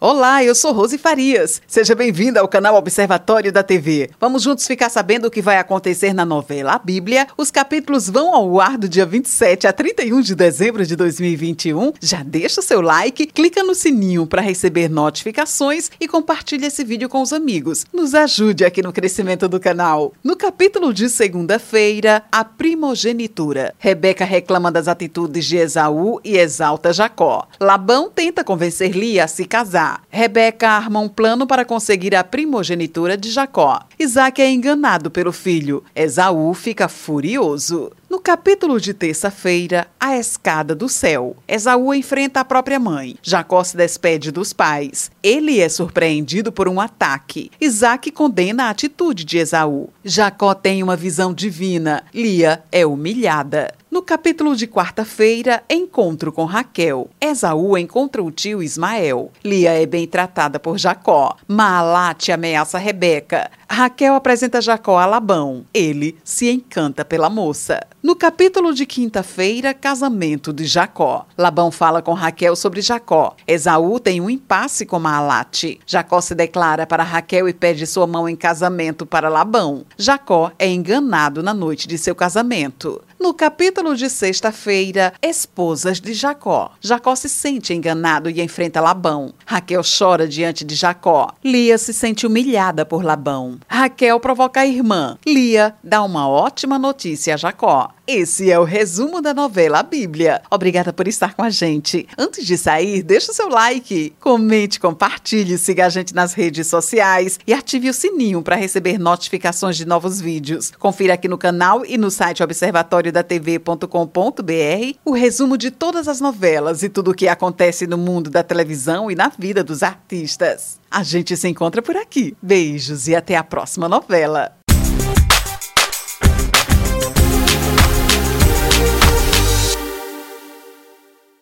Olá, eu sou Rose Farias. Seja bem-vinda ao canal Observatório da TV. Vamos juntos ficar sabendo o que vai acontecer na novela A Bíblia. Os capítulos vão ao ar do dia 27 a 31 de dezembro de 2021. Já deixa o seu like, clica no sininho para receber notificações e compartilhe esse vídeo com os amigos. Nos ajude aqui no crescimento do canal. No capítulo de segunda-feira, a primogenitura. Rebeca reclama das atitudes de Esaú e exalta Jacó. Labão tenta convencer Lia a se casar. Rebeca arma um plano para conseguir a primogenitura de Jacó. Isaac é enganado pelo filho. Esaú fica furioso. No capítulo de terça-feira, a escada do céu. Esaú enfrenta a própria mãe. Jacó se despede dos pais. Ele é surpreendido por um ataque. Isaac condena a atitude de Esaú. Jacó tem uma visão divina. Lia é humilhada. Capítulo de quarta-feira, encontro com Raquel. Esaú encontra o tio Ismael. Lia é bem tratada por Jacó. Maalate ameaça Rebeca. Raquel apresenta Jacó a Labão. Ele se encanta pela moça. No capítulo de quinta-feira, casamento de Jacó. Labão fala com Raquel sobre Jacó. Esaú tem um impasse com Maalate. Jacó se declara para Raquel e pede sua mão em casamento para Labão. Jacó é enganado na noite de seu casamento. No capítulo de sexta-feira, esposas de Jacó. Jacó se sente enganado e enfrenta Labão. Raquel chora diante de Jacó. Lia se sente humilhada por Labão. Raquel provoca a irmã. Lia dá uma ótima notícia a Jacó. Esse é o resumo da novela Bíblia. Obrigada por estar com a gente. Antes de sair, deixe o seu like, comente, compartilhe, siga a gente nas redes sociais e ative o sininho para receber notificações de novos vídeos. Confira aqui no canal e no site observatoriodatv.com.br o resumo de todas as novelas e tudo o que acontece no mundo da televisão e na vida dos artistas. A gente se encontra por aqui. Beijos e até a próxima novela.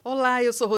Olá, eu sou